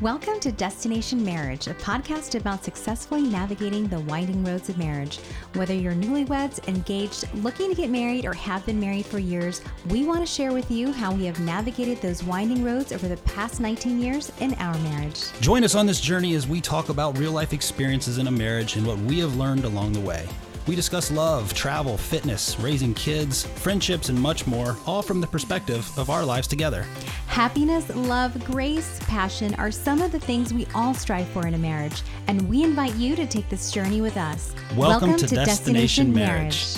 Welcome to Destination Marriage, a podcast about successfully navigating the winding roads of marriage. Whether you're newlyweds, engaged, looking to get married, or have been married for years, we want to share with you how we have navigated those winding roads over the past 19 years in our marriage. Join us on this journey as we talk about real life experiences in a marriage and what we have learned along the way. We discuss love, travel, fitness, raising kids, friendships, and much more, all from the perspective of our lives together. Happiness, love, grace, passion are some of the things we all strive for in a marriage, and we invite you to take this journey with us. Welcome, to, Destination, Marriage.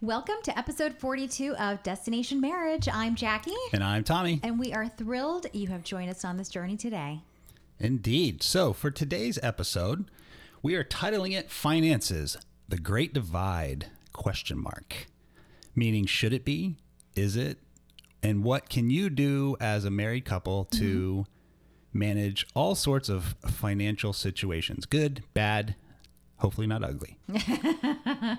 Welcome to episode 42 of Destination Marriage. I'm Jackie, And I'm Tommy. and we are thrilled you have joined us on this journey today. Indeed. So, for today's episode, we are titling it Finances: The Great Divide? question mark. Meaning should it be? Is it? And what can you do as a married couple to manage all sorts of financial situations? Good, bad, hopefully not ugly.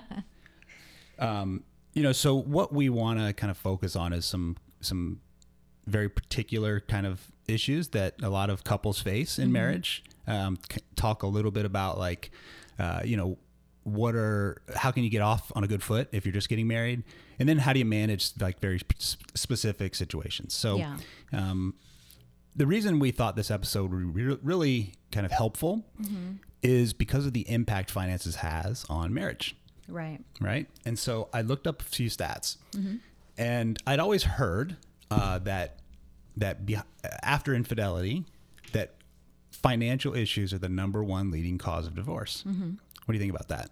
um, you know, so what we want to kind of focus on is some some very particular kind of issues that a lot of couples face in marriage. Um, talk a little bit about like, uh, you know, what are how can you get off on a good foot if you're just getting married, and then how do you manage like very sp- specific situations. So, Yeah. um, the reason we thought this episode would be re- really kind of helpful is because of the impact finances has on marriage Right. right? And so I looked up a few stats, and I'd always heard uh, that that be- after infidelity, that financial issues are the number one leading cause of divorce. What do you think about that?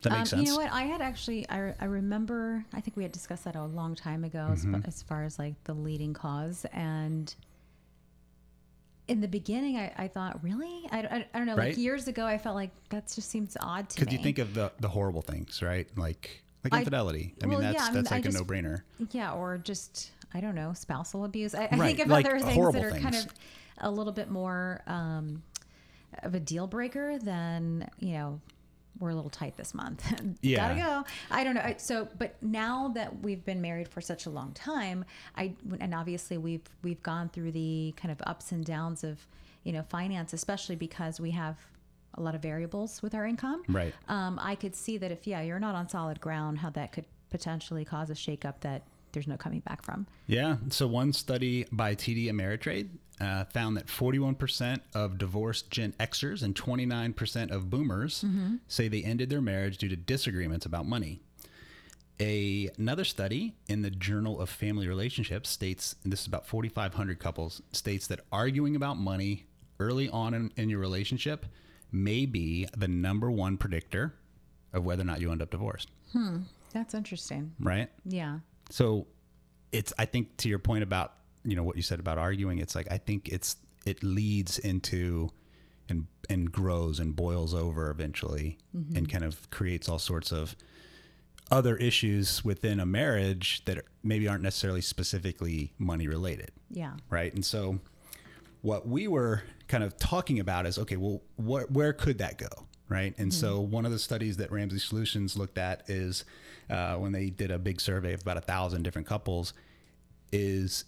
Does that make Um, sense? You know what? I had actually, I, I remember, I think we had discussed that a long time ago as, Mm-hmm. fa- as far as like the leading cause. And in the beginning, I, I thought, really? I, I, I don't know. Right. Like years ago, I felt like that just seems odd to me. Because you think of the the horrible things, right? Like like infidelity. I, mean, well, that's yeah, I mean, that's like just- a no brainer. Yeah, or just I don't know, spousal abuse. I, I Right, think of like other things that are kind of a little bit more um, of a deal breaker than you know. We're a little tight this month. Yeah. Gotta go. I don't know. So, but now that we've been married for such a long time, I and obviously we've we've gone through the kind of ups and downs of you know finance, especially because we have a lot of variables with our income Right. um, I could see that if yeah you're not on solid ground, how that could potentially cause a shakeup that there's no coming back from. Yeah. So one study by TD Ameritrade uh, found that 41% of divorced Gen Xers and 29% of Boomers say they ended their marriage due to disagreements about money. A, another study in the Journal of Family Relationships states, and this is about 4,500 couples, states that arguing about money early on in, in your relationship may be the number one predictor of whether or not you end up divorced, Hmm. That's interesting. right? Yeah. So it's I think to your point about you know what you said about arguing, it's like I think it's it leads into and and grows and boils over eventually and kind of creates all sorts of other issues within a marriage that maybe aren't necessarily specifically money related Yeah. right? And so what we were kind of talking about is okay, well, wh- where could that go, right? And so one of the studies that Ramsey Solutions looked at is uh, when they did a big survey of about a thousand different couples, is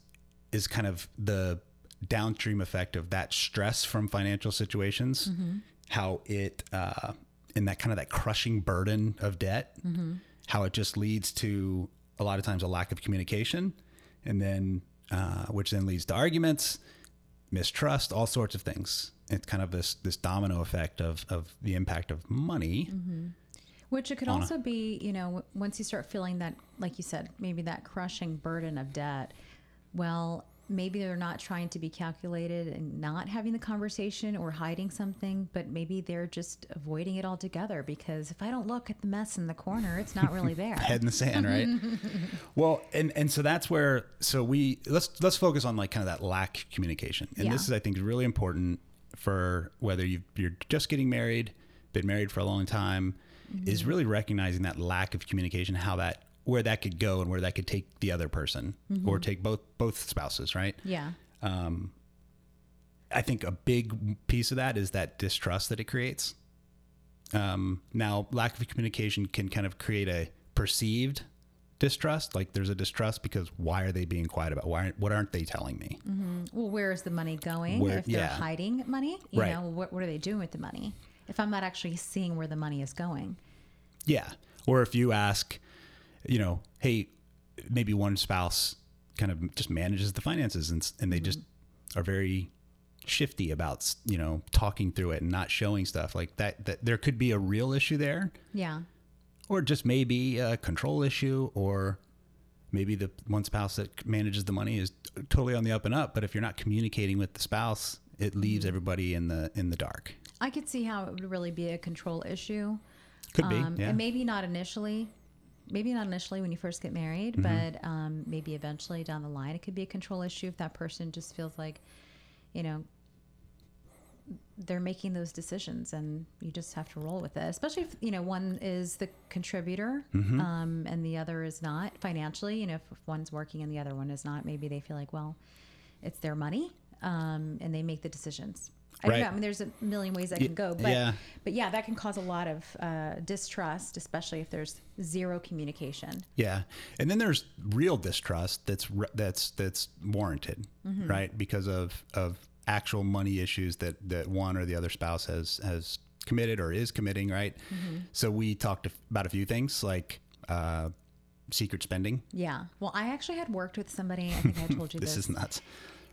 is kind of the downstream effect of that stress from financial situations, how it uh, in that kind of that crushing burden of debt, how it just leads to a lot of times a lack of communication, and then uh, which then leads to arguments, mistrust, all sorts of things. It's kind of this this domino effect of of the impact of money. Mm-hmm. Which it could a- also be, you know, once you start feeling that, like you said, maybe that crushing burden of debt. Well, maybe they're not trying to be calculated and not having the conversation or hiding something, but maybe they're just avoiding it altogether because if I don't look at the mess in the corner, it's not really there. head in the sand, right? well, and and so that's where so we let's let's focus on like kind of that lack of communication, and Yeah. this is I think really important for whether you you're just getting married, been married for a long time, is mm-hmm. really recognizing that lack of communication, how that where that could go and where that could take the other person or take both both spouses, right? Yeah. Um, I think a big piece of that is that distrust that it creates. Um, now, lack of communication can kind of create a perceived distrust. Like there's a distrust because why are they being quiet about why? What aren't they telling me? Well, where is the money going? Where- if they're yeah. hiding money, you Right. know, what, what are they doing with the money? If I'm not actually seeing where the money is going. Yeah. Or if you ask, you know, hey, maybe one spouse kind of just manages the finances and, and they just are very shifty about, you know, talking through it and not showing stuff like that, that there could be a real issue there Yeah. or just maybe a control issue or maybe the one spouse that manages the money is totally on the up and up. But if you're not communicating with the spouse, it leaves everybody in the, in the dark. I could see how it would really be a control issue. Could be. Um, yeah. And maybe not initially. Maybe not initially when you first get married, Mm-hmm. but um, maybe eventually down the line, it could be a control issue if that person just feels like, you know, they're making those decisions and you just have to roll with it. Especially if, you know, one is the contributor Mm-hmm. um, and the other is not financially. You know, if one's working and the other one is not, maybe they feel like, well, it's their money um, and they make the decisions. I don't Right. know. I mean, there's a million ways that can go, but yeah. but yeah, that can cause a lot of uh, distrust, especially if there's zero communication. Yeah, and then there's real distrust that's that's that's warranted, Mm-hmm. right? Because of of actual money issues that that one or the other spouse has has committed or is committing, right? Mm-hmm. So we talked about a few things like uh, secret spending. Yeah. Well, I actually had worked with somebody. I think I told you This this. is nuts.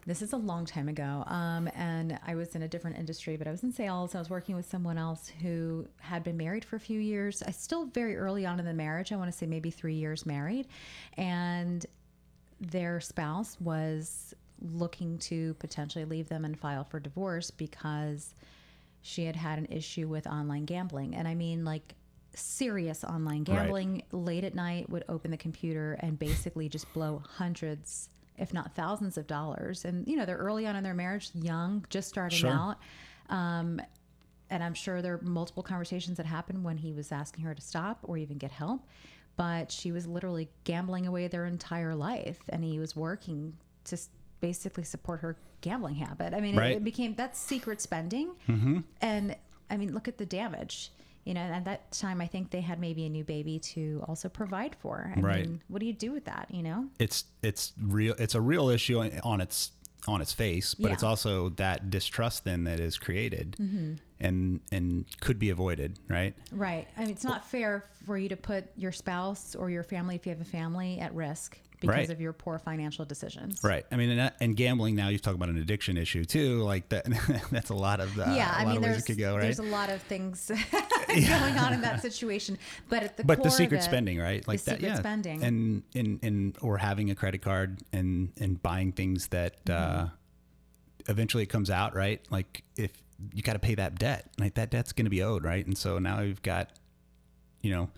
This is a long time ago. Um, and I was in a different industry, but I was in sales. I was working with someone else who had been married for a few years. I still very early on in the marriage. I want to say maybe three years married, and their spouse was looking to potentially leave them and file for divorce because she had had an issue with online gambling. And I mean, like serious online Right. gambling late at night would open the computer and basically just blow hundreds if not thousands of dollars. And you know they're early on in their marriage young just starting Sure. out. Um, and i'm sure there are multiple conversations that happened when he was asking her to stop or even get help. But she was literally gambling away their entire life and he was working to basically support her gambling habit. I mean Right. it, it became that's secret spending. And i mean look at the damage you know at that time i think they had maybe a new baby to also provide for i Right. mean what do you do with that you know It's it's real. It's a real issue on its on its face, but Yeah. it's also that distrust then that is created mm-hmm. and and could be avoided, right? Right. I mean, it's not fair for you to put your spouse or your family, if you have a family, at risk because Right. of your poor financial decisions. Right. I mean, and, and gambling now you talk about an addiction issue too. Like that, that's a lot of uh, Yeah, a I lot mean, of ways there's it could go, right? there's a lot of things going on in that situation, but at the but the secret it- spending, right? Like that, yeah. spending. and and and or having a credit card and and buying things that Mm-hmm. uh, eventually it comes out, right? Like if you got to pay that debt, like that debt's going to be owed, right? And so now you've got, you know,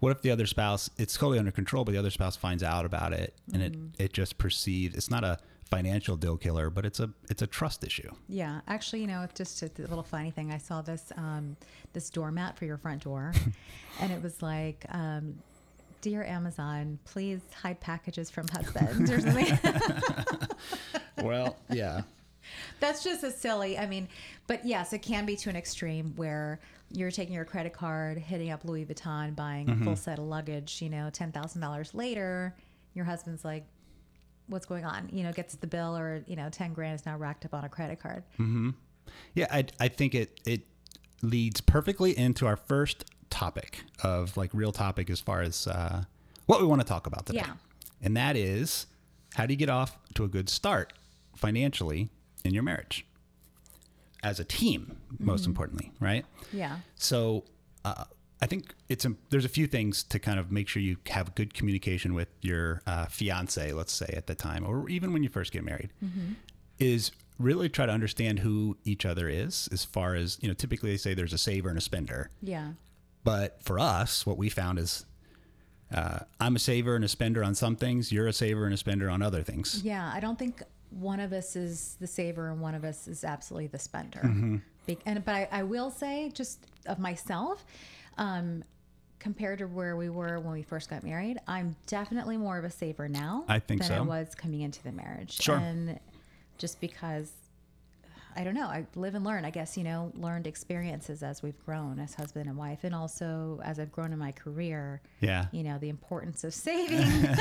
what if the other spouse it's totally under control, but the other spouse finds out about it and Mm-hmm. it it just perceives it's not a financial deal killer, but it's a it's a trust issue. Yeah, actually, you know, it's just a little funny thing. I saw this um, this doormat for your front door, and it was like, um, "Dear Amazon, please hide packages from husbands" or something. Well, yeah. That's just a silly. I mean, but yes, it can be to an extreme where you're taking your credit card, hitting up Louis Vuitton, buying a full set of luggage. You know, ten thousand dollars later, your husband's like, "What's going on?" You know, gets the bill, or you know, ten grand is now racked up on a credit card. Yeah, I, I think it it leads perfectly into our first topic of like real topic as far as uh, what we want to talk about today. Yeah. And that is how do you get off to a good start financially in your marriage as a team, most importantly, right? Yeah. So uh, I think it's a, there's a few things to kind of make sure you have good communication with your uh, fiance, let's say at the time, or even when you first get married, is really try to understand who each other is. As far as you know, typically they say there's a saver and a spender, Yeah. but for us, what we found is. Uh, I'm a saver and a spender on some things. You're a saver and a spender on other things. Yeah, I don't think one of us is the saver and one of us is absolutely the spender. Mm-hmm. And but I, I will say, just of myself, um, compared to where we were when we first got married, I'm definitely more of a saver now. I think than I was coming into the marriage. Sure. And just because I don't know. I live and learn. I guess you know, learned experiences as we've grown as husband and wife, and also as I've grown in my career. Yeah. You know, the importance of saving.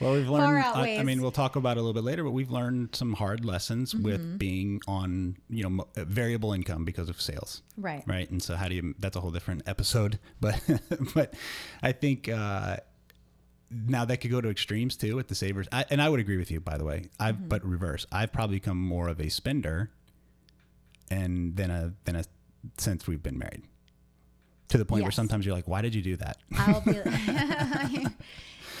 Well, we've learned. I, I mean, we'll talk about it a little bit later, but we've learned some hard lessons Mm-hmm. with being on, you know, uh, variable income because of sales. right. right and so how do you that's a whole different episode but but i think uh now that could go to extremes too with the savers I, and i would agree with you by the way i've Mm-hmm. but reverse i've probably become more of a spender and than a than a since we've been married to the point where sometimes you're like why did you do that I'll be.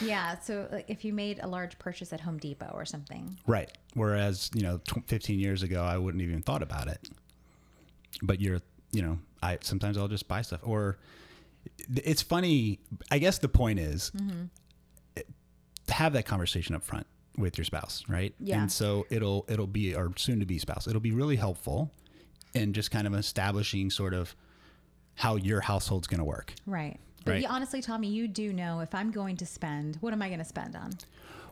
yeah. So like, if you made a large purchase at Home Depot or something, right whereas you know tw 15 years ago i wouldn't even thought about it but you're you know i sometimes i'll just buy stuff or it's funny i guess the point is Mm-hmm. Have that conversation up front with your spouse right Yeah. and so it'll it'll be our soon to be spouse it'll be really helpful in just kind of establishing sort of how your household's going to work right? But Right. you, honestly, Tommy, you do know if I'm going to spend, what am I going to spend on?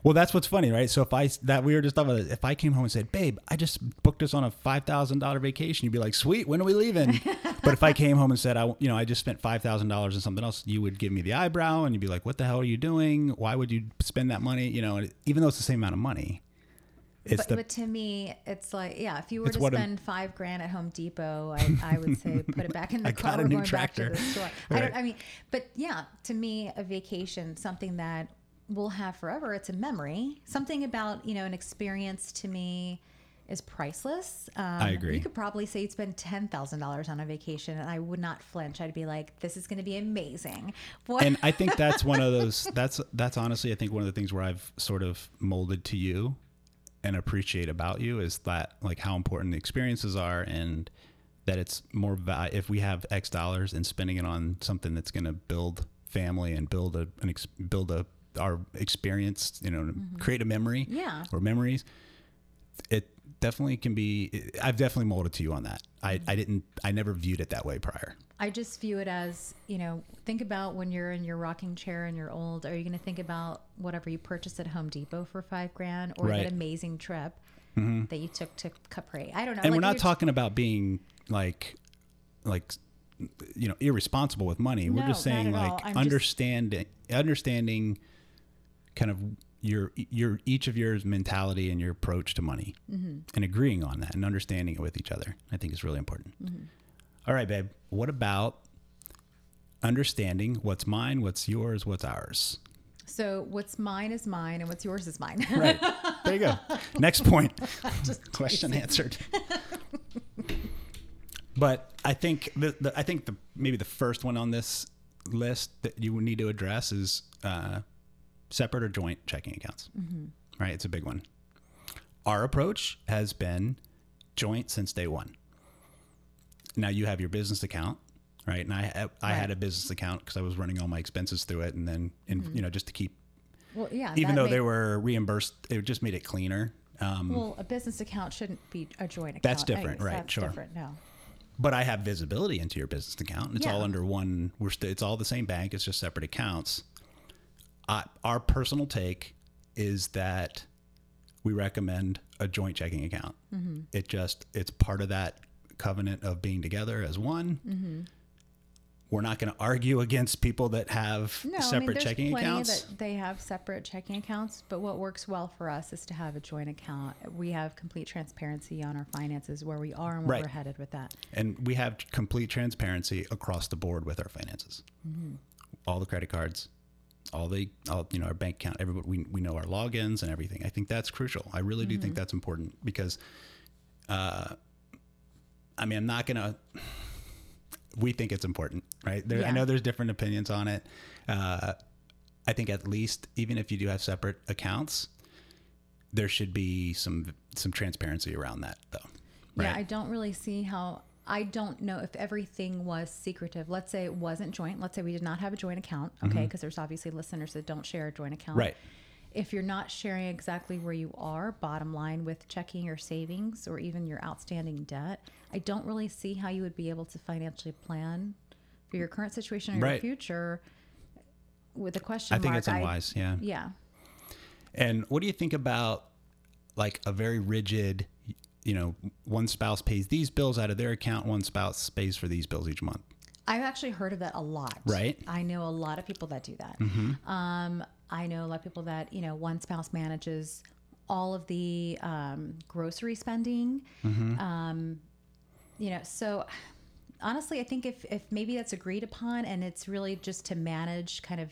Well, that's what's funny, right? So if I that we were just talking about, if I came home and said, "Babe, I just booked us on a five thousand dollar vacation," you'd be like, "Sweet, when are we leaving?" but if I came home and said, "I, you know, I just spent five thousand dollars on something else," you would give me the eyebrow and you'd be like, "What the hell are you doing? Why would you spend that money?" You know, even though it's the same amount of money, it's But, the but to me, it's like, yeah, if you were to spend five grand at Home Depot, I, I would say put it back in the I car. got a new tractor. back to the store. I don't. I mean, but yeah, to me, a vacation, something that we'll have forever. It's a memory. Something about you know an experience to me is priceless. Um, I agree. You could probably say you'd spend ten thousand dollars on a vacation, and I would not flinch. I'd be like, "This is going to be amazing." What? and I think that's one of those. That's that's honestly, I think one of the things where I've sort of molded to you and appreciate about you is that like how important the experiences are and that it's more if we have X dollars and spending it on something that's going to build family and build a an ex, build a our experience, you know, mm-hmm. create a memory yeah. or memories. It definitely can be. I've definitely molded to you on that. I, mm-hmm. I didn't. I never viewed it that way prior. I just view it as, you know, think about when you're in your rocking chair and you're old. Are you going to think about whatever you purchased at Home Depot for five grand or Right. that amazing trip mm-hmm. that you took to Capri? I don't know. and Like, we're not talking about being like like you know irresponsible with money we're just saying not at all. like I'm just- understanding understanding kind of your your each of your mentality and your approach to money Mm-hmm. and agreeing on that and understanding it with each other i think is really important Mm-hmm. All right babe what about understanding what's mine what's yours what's ours So what's mine is mine and what's yours is mine. right there you go next point Just question answered. but I think the, the I think the maybe the first one on this list that you would need to address is uh, separate or joint checking accounts. Right, it's a big one. Our approach has been joint since day one. Now you have your business account, right? And I I had a business account because I was running all my expenses through it, and then in, you know just to keep Well, yeah. even though may- they were reimbursed, it just made it cleaner. Um, Well, a business account shouldn't be a joint account. That's different, anyways. right, That's sure. different. No. but I have visibility into your business account. It's all under one. We're st- it's all the same bank. It's just separate accounts. Our personal take is that we recommend a joint checking account. Mm-hmm. It just it's part of that covenant of being together as one. Mm-hmm. We're not going to argue against people that have No, I mean, separate checking accounts. that they have separate checking accounts, but what works well for us is to have a joint account. We have complete transparency on our finances, where we are and where Right. we're headed with that. and we have complete transparency across the board with our finances. Mm-hmm. All the credit cards, all the, all, you know, our bank account, everybody, we, we know our logins and everything. I think that's crucial. I really do Mm-hmm. think that's important because, uh, I mean, I'm not going to, we think it's important, right? There, I know there's different opinions on it. Uh, I think at least, even if you do have separate accounts, there should be some, some transparency around that though. Yeah, I don't really see how. I don't know if everything was secretive. Let's say it wasn't joint. Let's say we did not have a joint account. Okay, because there's obviously listeners that don't share a joint account. Mm-hmm. Right. If you're not sharing exactly where you are, bottom line, with checking your savings or even your outstanding debt, I don't really see how you would be able to financially plan for your current situation or your future with a question I think mark. it's unwise. yeah. yeah. And what do you think about like a very rigid, you know, one spouse pays these bills out of their account, one spouse pays for these bills each month. I've actually heard of that a lot. Right. I know a lot of people that do that. Mm-hmm. Um, I know a lot of people that, you know, one spouse manages all of the um, grocery spending. Mm-hmm. Um, you know, so honestly, I think if, if maybe that's agreed upon and it's really just to manage kind of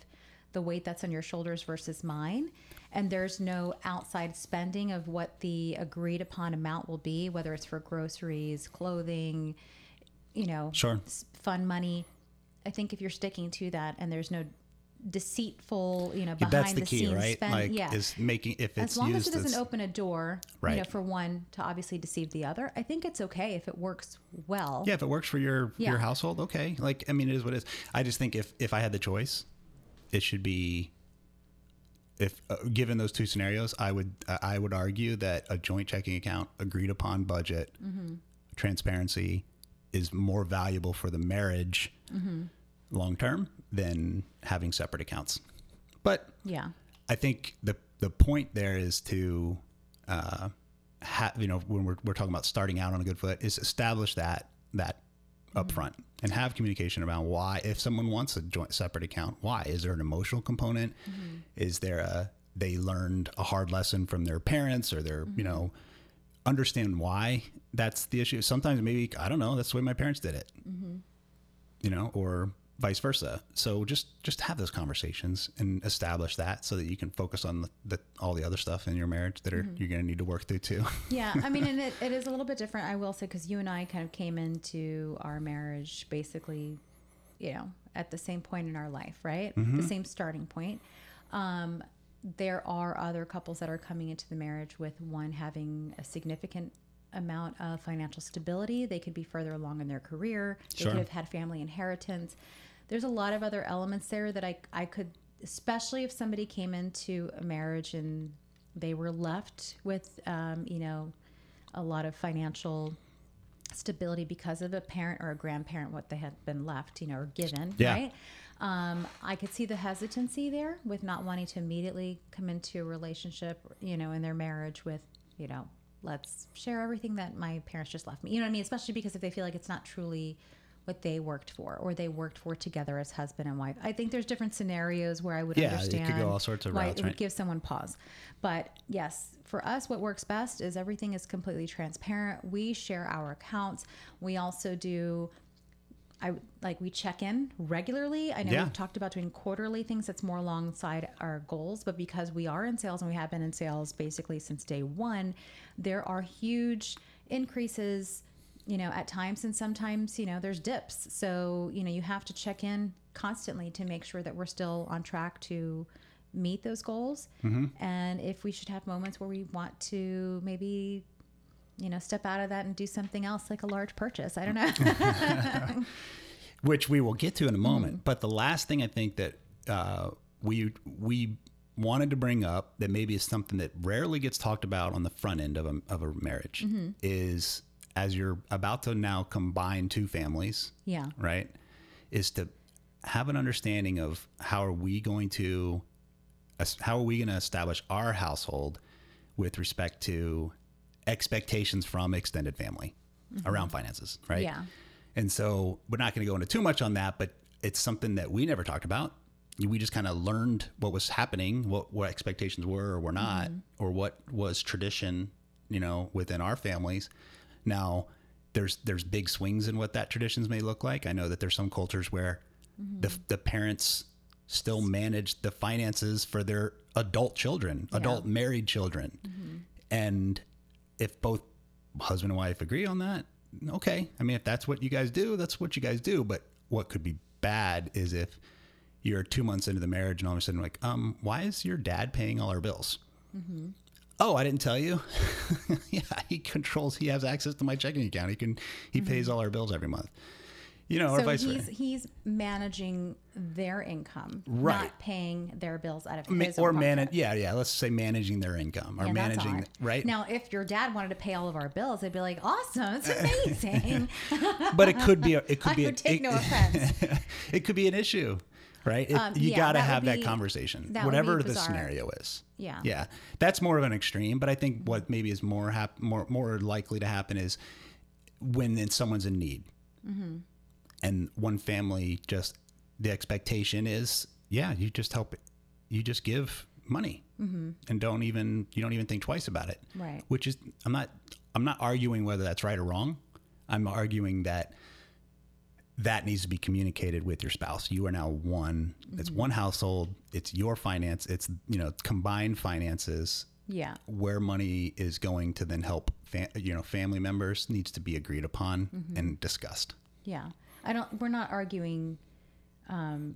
the weight that's on your shoulders versus mine, and there's no outside spending of what the agreed upon amount will be, whether it's for groceries, clothing, you know, Sure. fun money. I think if you're sticking to that and there's no deceitful, you know, behind That's the, the key, scenes right? spend, like yeah. is making if it's as long as it doesn't as- open a door, you know, Right. for one to obviously deceive the other, I think it's okay if it works well. Yeah, if it works for your Yeah. your household, okay. Like I mean, it is what it is. I just think if if I had the choice, it should be. If uh, given those two scenarios, I would uh, I would argue that a joint checking account, agreed upon budget, Mm-hmm. transparency, is more valuable for the marriage Mm-hmm. long term than having separate accounts. But Yeah. I think the the point there is to, uh, have you know when we're we're talking about starting out on a good foot is establish that that up front and have communication around why if someone wants a joint separate account why? Is there an emotional component? Mm-hmm. Is there a they learned a hard lesson from their parents or their you know mm-hmm. understand why that's the issue? Sometimes maybe i don't know that's the way my parents did it. Mm-hmm. You know, or vice versa. So just just have those conversations and establish that so that you can focus on the, the all the other stuff in your marriage that are you're going to need to work through too. Yeah, I mean, and it, it is a little bit different, I will say, because you and I kind of came into our marriage basically, you know, at the same point in our life, right? The same starting point. Um, there are other couples that are coming into the marriage with one having a significant amount of financial stability. They could be further along in their career. They Sure. could have had family inheritance. There's a lot of other elements there that I, I could, especially if somebody came into a marriage and they were left with, um, you know, a lot of financial stability because of a parent or a grandparent, what they had been left, you know, or given, Yeah. right? Um, I could see the hesitancy there with not wanting to immediately come into a relationship, you know, in their marriage with, you know, let's share everything that my parents just left me. You know what I mean? Especially because if they feel like it's not truly what they worked for or they worked for together as husband and wife. I think there's different scenarios where I would understand. Yeah, it could go all sorts of routes, it would give someone pause. But yes, for us, what works best is everything is completely transparent. We share our accounts. We also do. I like we check in regularly. I know Yeah. we've talked about doing quarterly things that's more alongside our goals, but because we are in sales and we have been in sales basically since day one, there are huge increases, you know, at times and sometimes, you know, there's dips. So, you know, you have to check in constantly to make sure that we're still on track to meet those goals. And if we should have moments where we want to maybe you know, step out of that and do something else like a large purchase. I don't know. which we will get to in a moment. Mm-hmm. But the last thing I think that uh, we we wanted to bring up that maybe is something that rarely gets talked about on the front end of a, of a marriage Mm-hmm. is as you're about to now combine two families, yeah. right? Is to have an understanding of how are we going to how are we going to establish our household with respect to expectations from extended family around finances, right? Mm-hmm. Yeah. And so we're not going to go into too much on that, but it's something that we never talked about. We just kind of learned what was happening, what what expectations were or were not, or what was tradition, you know, within our families. Now, there's there's big swings in what that traditions may look like. I know that there's some cultures where mm-hmm. the the parents still manage the finances for their adult children, adult married children. Mm-hmm. And if both husband and wife agree on that, okay. I mean, if that's what you guys do, that's what you guys do. But what could be bad is if you're two months into the marriage and all of a sudden, like, um, why is your dad paying all our bills? Mm-hmm. Oh, I didn't tell you. yeah, he controls. He has access to my checking account. He can. He mm-hmm. pays all our bills every month. You know, or So vice he's versa. he's managing their income, Right. not paying their bills out of Ma- his or manage. Yeah, yeah. Let's say managing their income or Yeah, managing. Right. Now, if your dad wanted to pay all of our bills, I'd be like, awesome, it's amazing. but it could be. A, it could I be. would a, take it, no offense. it could be an issue. Right? It, Um, you yeah, got to have that be- conversation, that whatever the scenario is. Yeah. yeah, that's more of an extreme. But I think what maybe is more hap- more more likely to happen is when then someone's in need, Mm-hmm. and one family just the expectation is, yeah, you just help, you just give money, Mm-hmm. and don't even you don't even think twice about it, Right. Which is I'm not I'm not arguing whether that's right or wrong. I'm arguing that that needs to be communicated with your spouse. You are now one. It's Mm-hmm. one household. It's your finance. It's you know combined finances. Yeah. Where money is going to then help, fa- you know, family members needs to be agreed upon Mm-hmm. and discussed, Yeah. I don't. We're not arguing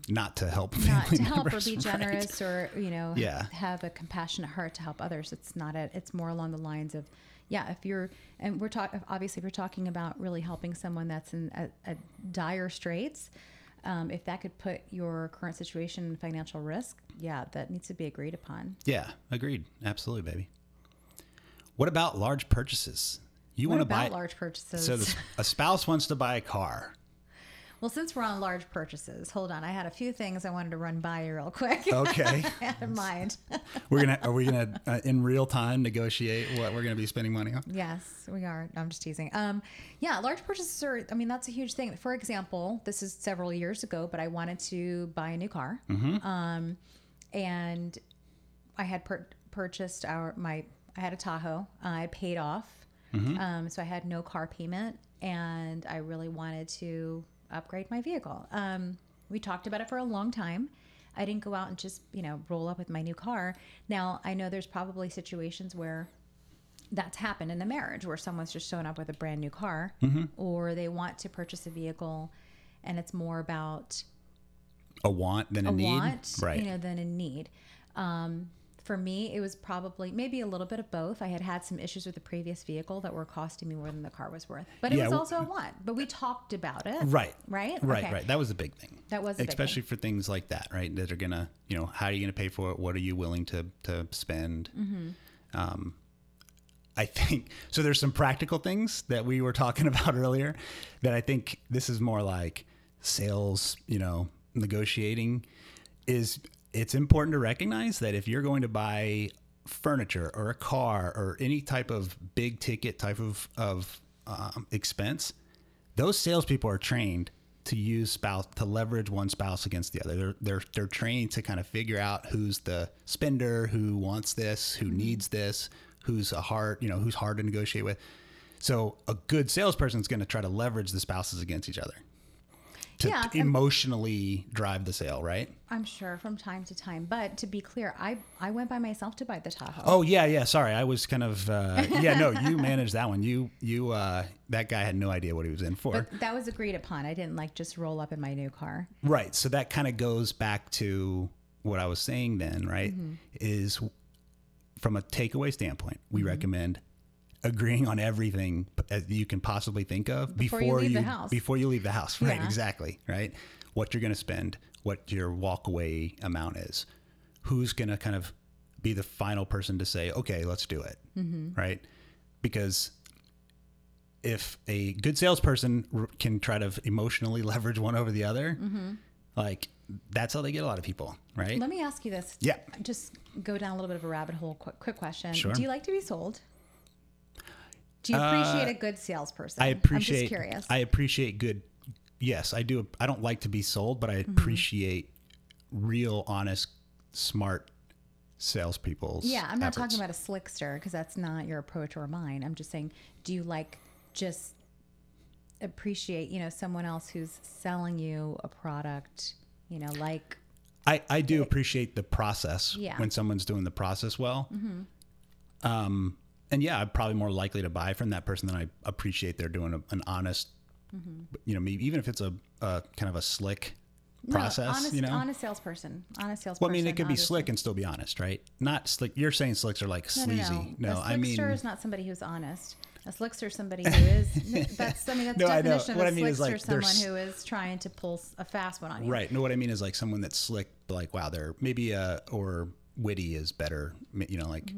not to help not to help or members, be right? generous or you know Yeah. have a compassionate heart to help others. It's not a. It's more along the lines of, yeah. If you're and we're talking obviously if you're talking about really helping someone that's in a, a dire straits. Um, if that could put your current situation in financial risk, yeah, that needs to be agreed upon. Yeah, agreed. Absolutely, baby. What about large purchases? You want to buy large purchases? So the, a spouse wants to buy a car. Well, since we're on large purchases, hold on. I had a few things I wanted to run by you real quick. Okay. In mind. We're gonna are we gonna uh, in real time negotiate what we're gonna be spending money on? yes, we are. I'm just teasing. Um, yeah, large purchases are. I mean, that's a huge thing. For example, this is several years ago, but I wanted to buy a new car. Um, and I had pur- purchased our my. I had a Tahoe. I paid off, um, so I had no car payment, and I really wanted to upgrade my vehicle. Um, we talked about it for a long time. I didn't go out and just you know roll up with my new car. Now I know there's probably situations where that's happened in the marriage where someone's just shown up with a brand new car or they want to purchase a vehicle and it's more about A want than a, a need, want right? you know than a need um, for me it was probably maybe a little bit of both i had had some issues with the previous vehicle that were costing me more than the car was worth but it Yeah, was also a want but we talked about it right, right right, Okay. right. That was a big thing. That was especially for things like that, right? That are gonna, you know, how are you gonna pay for it? What are you willing to to spend? Mm-hmm. Um, I think so. There's some practical things that we were talking about earlier that I think this is more like sales, you know, negotiating. Is it's important to recognize that if you're going to buy furniture or a car or any type of big ticket type of of um, expense, those salespeople are trained to use spouse to leverage one spouse against the other. They're they're they're trained to kind of figure out who's the spender, who wants this, who needs this, who's a hard you know who's hard to negotiate with. So a good salesperson is going to try to leverage the spouses against each other to Yeah, emotionally drive the sale, right? i'm sure from time to time but to be clear i i went by myself to buy the tahoe Oh yeah, yeah. Sorry, I was kind of uh, yeah. No, you managed that one. You you uh, that guy had no idea what he was in for. but that was agreed upon i didn't like just roll up in my new car Right. So that kind of goes back to what I was saying then, right? Is from a takeaway standpoint, we recommend agreeing on everything uh, you can possibly think of Before before, you leave you, the house. before you leave the house. Right. Yeah. Exactly. Right. What you're going to spend, what your walkaway amount is, who's going to kind of be the final person to say, okay, let's do it. Mm-hmm. Right. Because if a good salesperson r- can try to emotionally leverage one over the other, mm-hmm. like that's how they get a lot of people, right? Let me ask you this. Yeah. Just go down a little bit of a rabbit hole. Quick, quick question. Sure. Do you like to be sold? Do you appreciate a good salesperson? Uh, I appreciate. I'm just curious. I appreciate good. Yes, I do. I don't like to be sold, but I Mm-hmm. appreciate real, honest, smart salespeople's. yeah, I'm not efforts. talking about a slickster because that's not your approach or mine. I'm just saying, do you like just appreciate, you know, someone else who's selling you a product, you know, like I, I do appreciate the process Yeah. Mm-hmm. when someone's doing the process well. Um, and yeah, I'm probably more likely to buy from that person than I appreciate they're doing a, an honest, Mm-hmm. you know, maybe even if it's a, a kind of a slick process, no, honest, you know. honest salesperson, honest salesperson. well, I mean, it could be slick and still be honest, right? Not slick. You're saying slicks are like No, sleazy. no. No, a I mean, is not somebody who's honest. A slickster is somebody who is. That's I mean that's No, I know. definition of What a I mean is, slickster. like, someone who is trying to pull a fast one on you. right. No, what I mean is like someone that's slick, like wow, they're maybe uh or witty is better. You know, like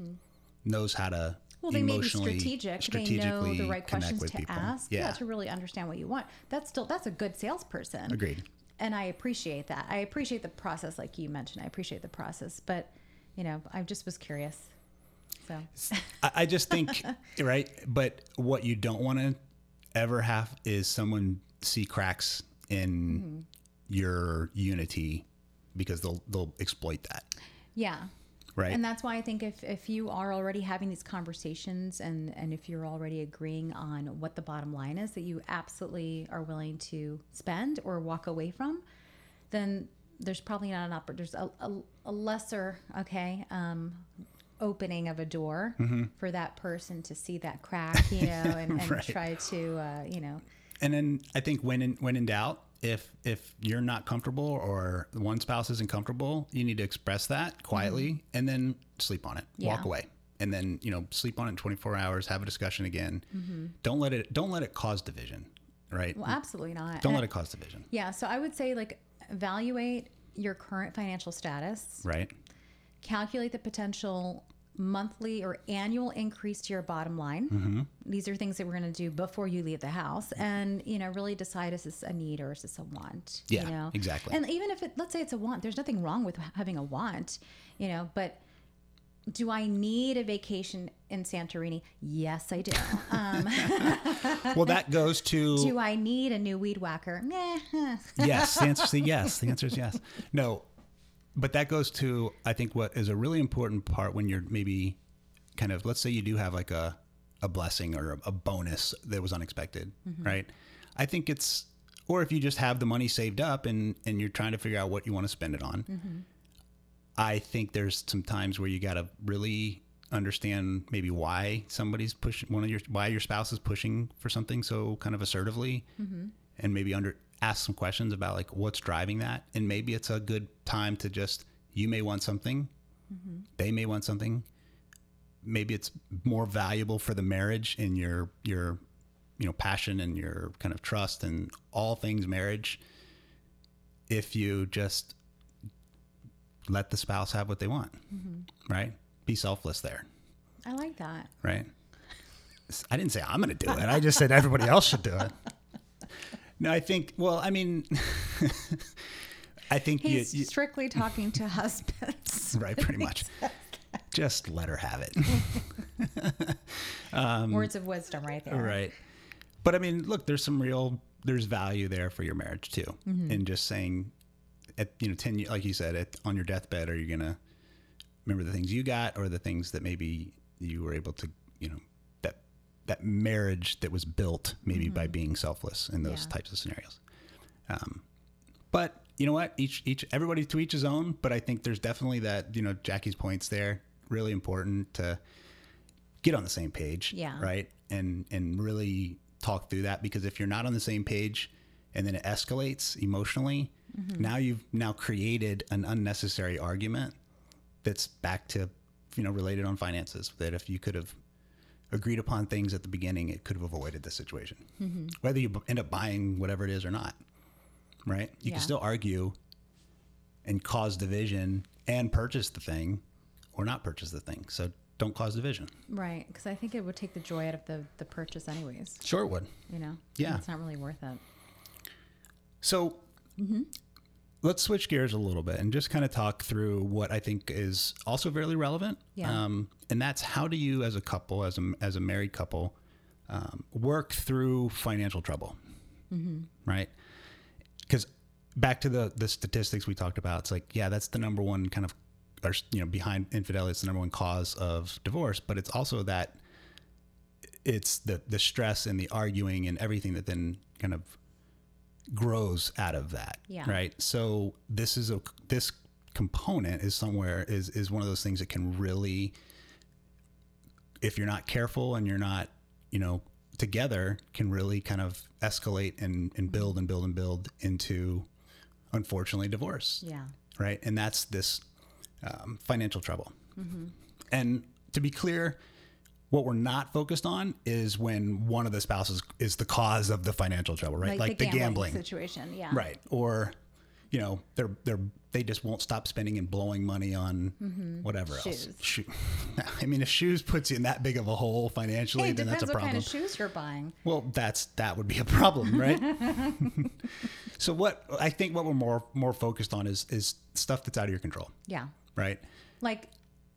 knows how to Mm-hmm. Well, they may be strategic. They know the right questions to people. ask. Yeah, to really understand what you want. That's still that's a good salesperson. agreed. and I appreciate that. I appreciate the process, like you mentioned. I appreciate the process, but you know, I just was curious. So I, I just think right, but what you don't want to ever have is someone see cracks in Mm-hmm. your unity because they'll they'll exploit that. yeah, Right. And that's why I think if, if you are already having these conversations and, and if you're already agreeing on what the bottom line is that you absolutely are willing to spend or walk away from, then there's probably not an oppor- there's a, a, a lesser okay um, opening of a door for that person to see that crack, you know, and, and Right. try to uh, you know And then I think when in, when in doubt, if if you're not comfortable or one spouse isn't comfortable, you need to express that quietly mm-hmm. and then sleep on it. Walk away. And then, you know, sleep on it in 24 hours, have a discussion again. Mm-hmm. Don't let it don't let it cause division, right? well absolutely not. don't And let it cause division, Yeah, so I would say like evaluate your current financial status, right? calculate the potential monthly or annual increase to your bottom line. These are things that we're going to do before you leave the house and, you know, really decide is this a need or is this a want? Yeah, you know? exactly. And even if it, let's say it's a want, there's nothing wrong with having a want, you know, but do I need a vacation in Santorini? Yes, I do. Um, Well, that goes to do I need a new weed whacker? Yes. The answer is yes. The answer is yes. No, but that goes to I think what is a really important part when you're maybe kind of let's say you do have like a a blessing or a, a bonus that was unexpected, mm-hmm. right? I think it's or if you just have the money saved up and and you're trying to figure out what you want to spend it on. Mm-hmm. I think there's some times where you got to really understand maybe why somebody's pushing one of your why your spouse is pushing for something so kind of assertively mm-hmm. and maybe under ask some questions about like what's driving that. And maybe it's a good time to just you may want something mm-hmm. they may want something. Maybe it's more valuable for the marriage and your your you know passion and your kind of trust and all things marriage if you just let the spouse have what they want mm-hmm. right? Be selfless there. I like that. right? I didn't say i'm going to do it. I just said everybody else should do it no i think well i mean i think you, He's you strictly talking to husbands. right pretty much just let her have it Words of wisdom right there. Um, right but i mean look there's some real there's value there for your marriage too Mm-hmm. in just saying at you know 10 like you said at, on your deathbed are you gonna remember the things you got or the things that maybe you were able to you know that marriage that was built maybe by being selfless in those Mm-hmm. Yeah. types of scenarios um, but you know what each each everybody to each his own but i think there's definitely that you know jackie's points there really important to get on the same page Yeah. right and and really talk through that because if you're not on the same page and then it escalates emotionally now you've now created an unnecessary argument that's back to you know related on finances that if you could have agreed upon things at the beginning it could have avoided the situation mm-hmm. whether you end up buying whatever it is or not right you Yeah. can still argue and cause division and purchase the thing or not purchase the thing so don't cause division Right. Because I think it would take the joy out of the, the purchase, anyways. sure it would You know? Yeah. It's not really worth it. So mm-hmm. Let's switch gears a little bit and just kind of talk through what I think is also very relevant. Yeah. Um, and that's how do you, as a couple, as a, as a married couple, um, work through financial trouble, right? Because back to the the statistics we talked about, it's like yeah, that's the number one kind of, or you know, behind infidelity, it's the number one cause of divorce. But it's also that it's the the stress and the arguing and everything that then kind of grows out of that Yeah. right so this is a this component is somewhere is is one of those things that can really if you're not careful and you're not you know together can really kind of escalate and and build and build and build into unfortunately divorce Yeah. right? And that's this um, financial trouble. And to be clear, what we're not focused on is when one of the spouses is the cause of the financial trouble, right? Like, the, gambling, situation. Yeah. right? Or you know, they're they're they just won't stop spending and blowing money on mm-hmm. whatever else. Shoes. Shoe. I mean, if shoes puts you in that big of a hole financially, Hey, then that's depends a what problem. kind of shoes you're buying. Well, that's that would be a problem, right? so what I think what we're more more focused on is is stuff that's out of your control, Yeah. right? Like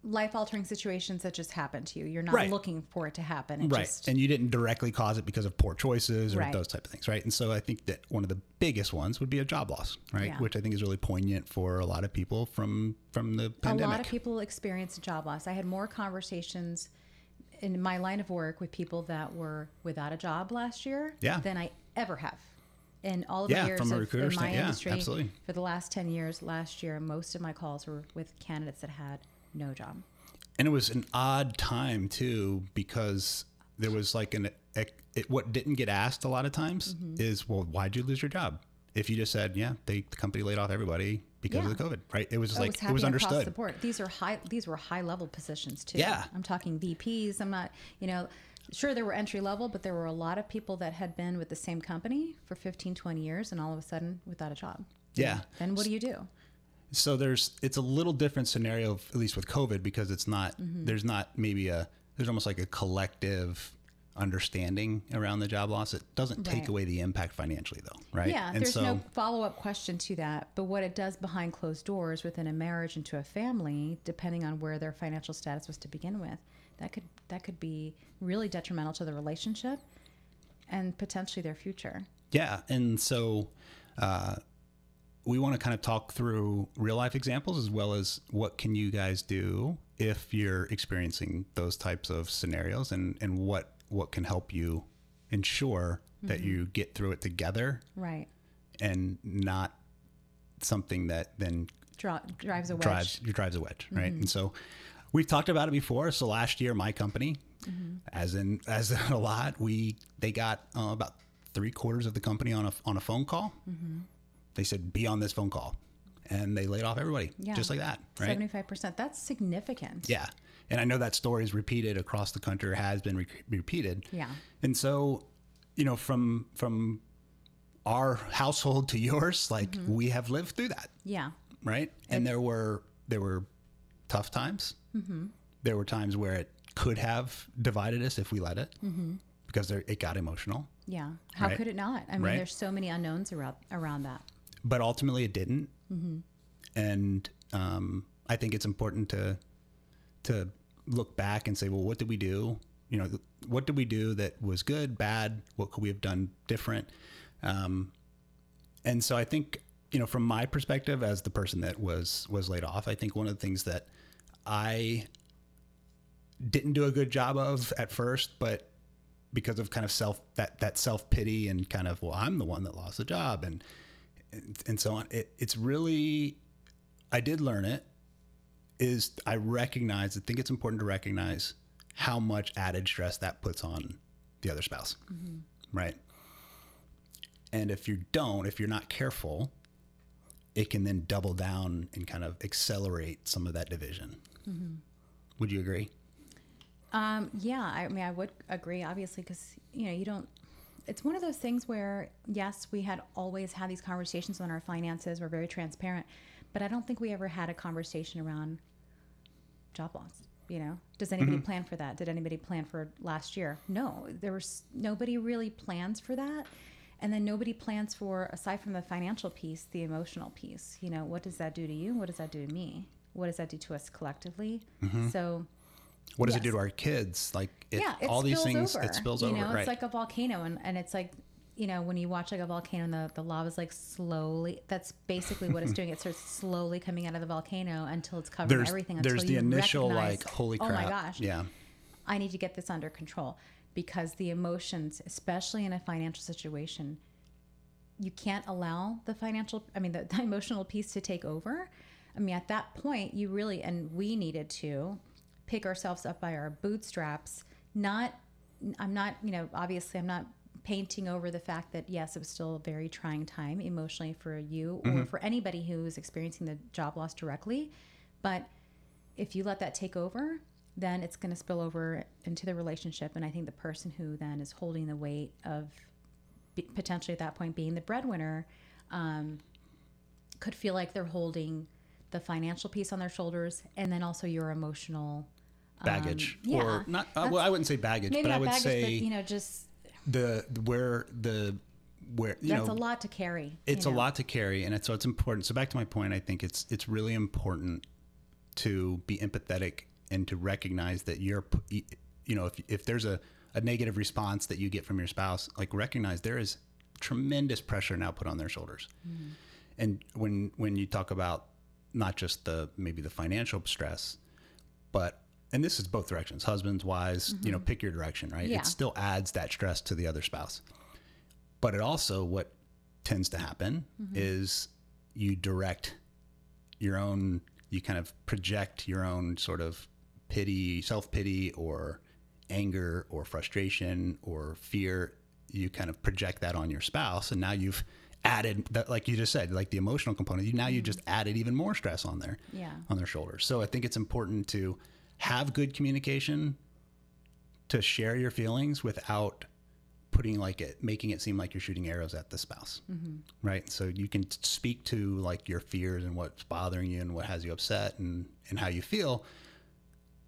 life altering situations that just happen to you. You're not Right. looking for it to happen. It right Just, and you didn't directly cause it because of poor choices or Right. those type of things right and so i think that one of the biggest ones would be a job loss right Yeah. which i think is really poignant for a lot of people from from the pandemic. a lot of people experience job loss. I had more conversations in my line of work with people that were without a job last year Yeah. than I ever have. In all of Yeah, my years from a of, in my yeah, industry, absolutely. for the last 10 years, last year, most of my calls were with candidates that had no job. and it was an odd time too because there was like an it, what didn't get asked a lot of times Mm-hmm. is well why'd you lose your job if you just said yeah they the company laid off everybody because Yeah. of the covid right it was just It like was it was understood the board. These are high. These were high level positions too. Yeah. I'm talking VPs. I'm not. You know, sure there were entry level, but there were a lot of people that had been with the same company for 15, 20 years, and all of a sudden without a job. Yeah. Then what do you do? So there's it's a little different scenario at least with covid because it's not Mm-hmm. there's not maybe a there's almost like a collective understanding around the job loss it doesn't take Right. away the impact financially though right Yeah, and there's so no follow up question to that. But what it does behind closed doors within a marriage and to a family, depending on where their financial status was to begin with, that could that could be really detrimental to the relationship and potentially their future. yeah and so uh, we want to kind of talk through real life examples as well as what can you guys do if you're experiencing those types of scenarios and and what what can help you ensure that Mm-hmm. you get through it together Right. and not something that then Dri- drives a wedge. drives drives a wedge, right? Mm-hmm. And so we've talked about it before. So last year, my company, Mm-hmm. as in as in a lot, we they got uh, about three quarters of the company on a on a phone call. Mm-hmm. They said, "Be on this phone call," and they laid off everybody Yeah. just like that, right? Seventy-five percent. That's significant. Yeah, and I know that story is repeated across the country, has been re- repeated. Yeah. And so, you know, from from our household to yours, like Mm-hmm. we have lived through that Yeah. right? And there were there were tough times. Mm-hmm. There were times where it could have divided us if we let it, mm-hmm. because there, it got emotional. Yeah. How Right. could it not? I mean, Right. there's so many unknowns around around that. But ultimately, it didn't. Mm-hmm. And um, I think it's important to to look back and say, well, what did we do? You know, what did we do that was good, bad? What could we have done different? Um, and so I think you know, from my perspective as the person that was was laid off, I think one of the things that I didn't do a good job of at first, but because of kind of self that that self pity and kind of well, I'm the one that lost the job and and, and so on. It, it's really I did learn it. Is I recognize I think it's important to recognize how much added stress that puts on the other spouse, right? And if you don't, if you're not careful, it can then double down and kind of accelerate some of that division. Would you agree? Um, yeah, I mean, I would agree, obviously, because you know, you don't. It's one of those things where, yes, we had always had these conversations on our finances. We're very transparent, but I don't think we ever had a conversation around job loss. You know, does anybody mm-hmm. plan for that? Did anybody plan for last year? No, there was nobody really plans for that, and then nobody plans for aside from the financial piece, the emotional piece. You know, what does that do to you? What does that do to me? What does that do to us collectively? Mm-hmm. So What does it do to our kids? Like it, yeah, it all these things, over. it spills you over, know, right? It's like a volcano, and, and it's like, you know, when you watch like a volcano, and the the lava's like slowly. That's basically what it's doing. It starts slowly coming out of the volcano until it's covering there's everything. Until there's the you initial like holy crap! Oh my gosh! Yeah. I need to get this under control because the emotions, especially in a financial situation, you can't allow the financial, I mean, the, the emotional piece to take over. I mean, at that point, you really, and we needed to pick ourselves up by our bootstraps. Not, I'm not, you know, obviously, I'm not painting over the fact that, yes, it was still a very trying time emotionally for you or for anybody who is experiencing the job loss directly. But if you let that take over, then it's going to spill over into the relationship. And I think the person who then is holding the weight of potentially at that point being the breadwinner um, could feel like they're holding the financial piece on their shoulders and then also your emotional baggage. Um, yeah, or not uh, well i wouldn't say baggage but i would baggage, say but you know, just the where the where you that's know a lot to carry. it's you a lot to carry and it's so it's important. So back to my point i think it's it's really important to be empathetic and to recognize that you're you know if, if there's a, a negative response that you get from your spouse like recognize there is tremendous pressure now put on their shoulders. And when when you talk about not just the maybe the financial stress but and this is both directions husbands wives you know mm-hmm. pick your direction right? Yeah. it still adds that stress to the other spouse. But it also what tends to happen mm-hmm. is you direct your own you kind of project your own sort of pity self-pity or anger or frustration or fear. You kind of project that on your spouse and now you've added that like you just said like the emotional component you now you just mm-hmm. added even more stress on there Yeah. on their shoulders. So i think it's important to have good communication to share your feelings without putting like it making it seem like you're shooting arrows at the spouse mm-hmm. right? So you can speak to like your fears and what's bothering you and what has you upset and and how you feel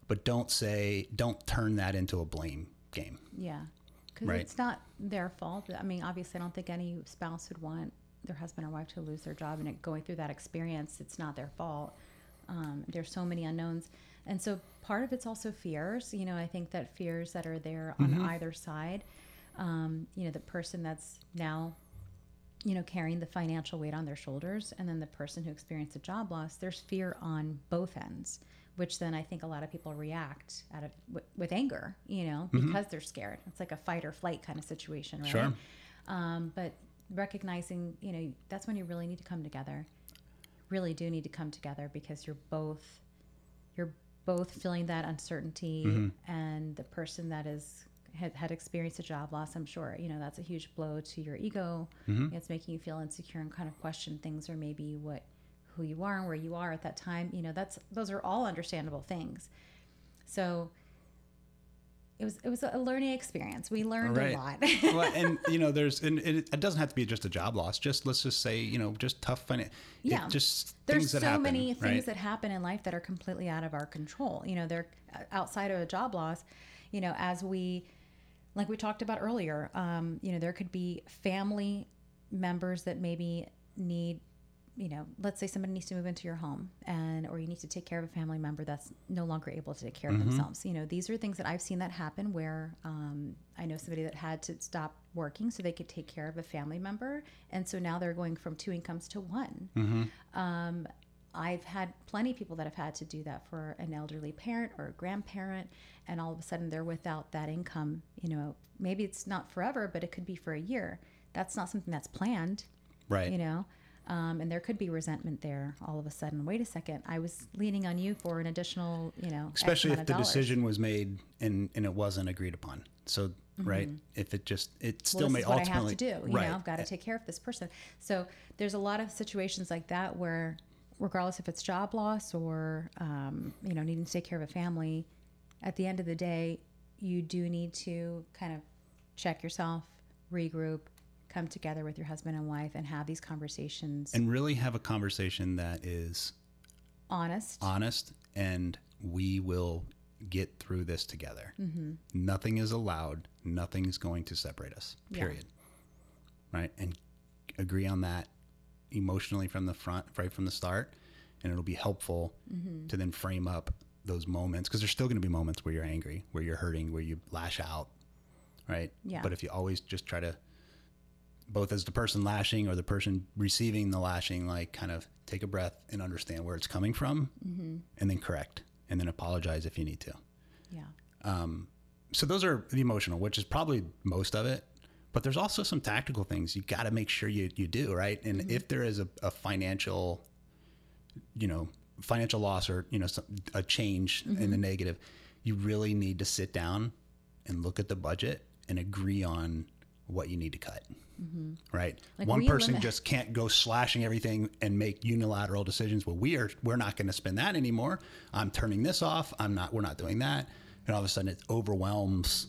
but don't say don't turn that into a blame game. Yeah. Because Right. it's not their fault. I mean, obviously, I don't think any spouse would want their husband or wife to lose their job and it going through that experience. It's not their fault. Um, there's so many unknowns. And so part of it's also fears. You know, I think that fears that are there on either side, um, you know, the person that's now you know, carrying the financial weight on their shoulders, and then the person who experienced a job loss, there's fear on both ends, which then I think a lot of people react out of with, with anger, you know, mm-hmm. because they're scared. It's like a fight or flight kind of situation, right? Sure. Um, but recognizing, you know, that's when you really need to come together. Really do need to come together because you're both you're both feeling that uncertainty, mm-hmm. and the person that is had, had experienced a job loss, I'm sure, you know, that's a huge blow to your ego. Mm-hmm. It's making you feel insecure and kind of question things or maybe what who you are and where you are at that time. You know, that's those are all understandable things. So it was it was a learning experience. We learned Right. a lot. well, and you know, there's, and it, it doesn't have to be just a job loss. Just let's just say, you know, just tough finance. Yeah. just There's things that so happen, many things that happen in life that are completely out of our control. You know, they're uh, outside of a job loss. You know, as we, like we talked about earlier, um, you know, there could be family members that maybe need, you know, let's say somebody needs to move into your home and, or you need to take care of a family member that's no longer able to take care Mm-hmm. of themselves. You know, these are things that I've seen that happen where um, I know somebody that had to stop working so they could take care of a family member. And so now they're going from two incomes to one. Um, I've had plenty of people that have had to do that for an elderly parent or a grandparent, and all of a sudden they're without that income. You know, maybe it's not forever, but it could be for a year. That's not something that's planned, right. you know. Um, and there could be resentment there all of a sudden. Wait a second, I was leaning on you for an additional, you know, especially if the dollars. decision was made and and it wasn't agreed upon. So right, if it just it still Mm-hmm. well, may what I have ultimately to do. You right. know, I've got to take care of this person. So there's a lot of situations like that where, regardless if it's job loss or um, you know needing to take care of a family, at the end of the day, you do need to kind of check yourself, regroup, come together with your husband and wife, and have these conversations. and really have a conversation that is honest. honest and we will get through this together. Mm-hmm. Nothing is allowed. Nothing is going to separate us. Yeah. Period. Right, and agree on that emotionally from the front, right from the start, and it'll be helpful Mm-hmm. to then frame up those moments because there's still going to be moments where you're angry, where you're hurting, where you lash out, right? Yeah. But if you always just try to, both as the person lashing or the person receiving the lashing, like kind of take a breath and understand where it's coming from, Mm-hmm. and then correct, and then apologize if you need to. yeah. So those are the emotional, which is probably most of it. But there's also some tactical things you got to make sure you, you do right. And Mm-hmm. if there is a, a financial, you know, financial loss or you know some, a change in Mm-hmm. the negative, you really need to sit down and look at the budget and agree on what you need to cut. Right. Mm-hmm. Like One person just can't go slashing everything and make unilateral decisions. Well, we are we're not going to spend that anymore. I'm turning this off. I'm not. We're not doing that. And all of a sudden, it overwhelms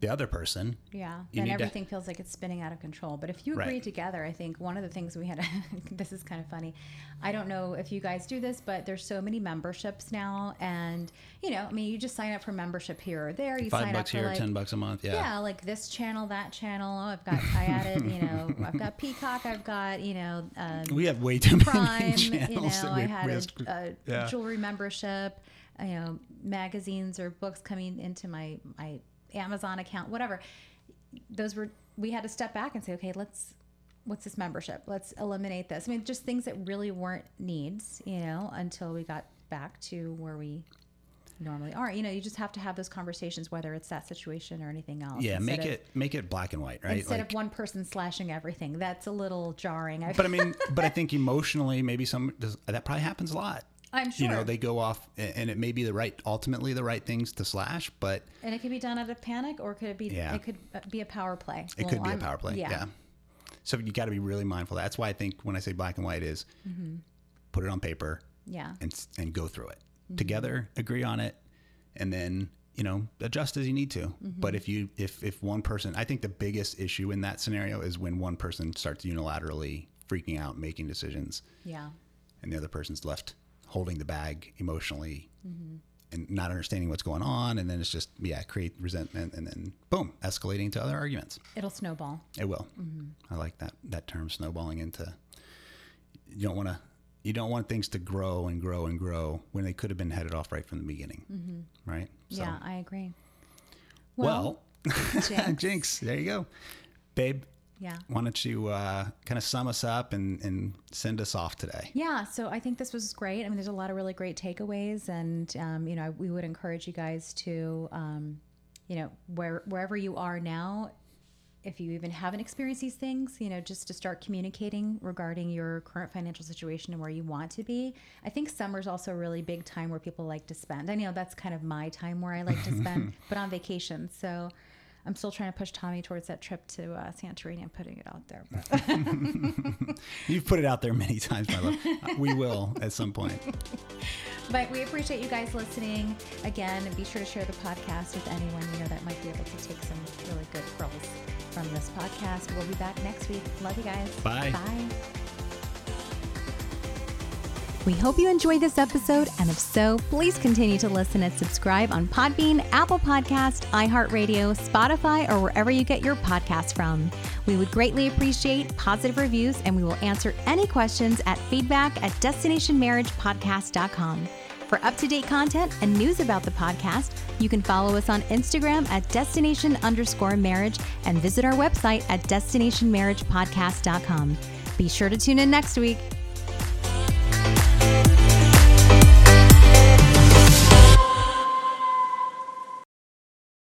the other person. Yeah, then need to- everything feels like it's spinning out of control. But if you agree Right. together, I think one of the things we had, this is kind of funny. I don't know if you guys do this, but there's so many memberships now, and you know, I mean, you just sign up for membership here or there. You Five sign bucks up for here, like, ten bucks a month. Yeah. yeah, like this channel, that channel. Oh, I've got, I added, you know, I've got Peacock, I've got, you know, um, We have way too many Prime. You know, channels. that I we- had we a, a yeah. jewelry membership. You know, magazines or books coming into my my Amazon account, whatever. Those were we had to step back and say, okay, let's what's this membership? Let's eliminate this. I mean, just things that really weren't needs, you know, until we got back to where we normally are. You know, you just have to have those conversations, whether it's that situation or anything else. yeah, make of- it make it black and white, right? instead Like- of one person slashing everything. That's a little jarring. I but I mean, but I think emotionally, maybe some does, that probably happens a lot. I'm You know, they go off, and it may be the right, ultimately the right things to slash, but And it could be done out of panic, or could it be? Yeah. It could uh, be a power play. it Well, could be I'm- a power play. Yeah. So you got to be really mindful. That's why I think when I say black and white is Mm-hmm. put it on paper yeah, and and go through it Mm-hmm. together, agree on it, and then you know adjust as you need to. Mm-hmm. But if you if if one person, I think the biggest issue in that scenario is when one person starts unilaterally freaking out, making decisions, yeah, and the other person's left holding the bag emotionally Mm-hmm. and not understanding what's going on, and then it's just yeah create resentment, and then boom, escalating to other arguments. it'll snowball. It will. Mm-hmm. I like that that term snowballing into. You don't want to. You don't want things to grow and grow and grow when they could have been headed off right from the beginning, right? So, Mm-hmm. yeah, I agree. Well, Jinx. Jinx, there you go, babe. Yeah. Why don't you uh, kind of sum us up and, and send us off today? Yeah, so I think this was great. I mean, there's a lot of really great takeaways, and um, you know, we would encourage you guys to, um, you know, where wherever you are now, if you even haven't experienced these things, you know, just to start communicating regarding your current financial situation and where you want to be. I think summer's also a really big time where people like to spend. I know that's kind of my time where I like to spend, but on vacation. So. I'm still trying to push Tommy towards that trip to uh, Santorini. I'm putting it out there. You've put it out there many times, my love. We will at some point. But we appreciate you guys listening. Again, be sure to share the podcast with anyone you know that might be able to take some really good pearls from this podcast. We'll be back next week. Love you guys. Bye. Bye. We hope you enjoyed this episode, and if so, please continue to listen and subscribe on Podbean, Apple Podcast, iHeartRadio, Spotify, or wherever you get your podcasts from. We would greatly appreciate positive reviews, and we will answer any questions at feedback at destinationmarriagepodcast.com. For up to date content and news about the podcast, you can follow us on Instagram at destination underscore marriage and visit our website at destinationmarriagepodcast.com. Be sure to tune in next week.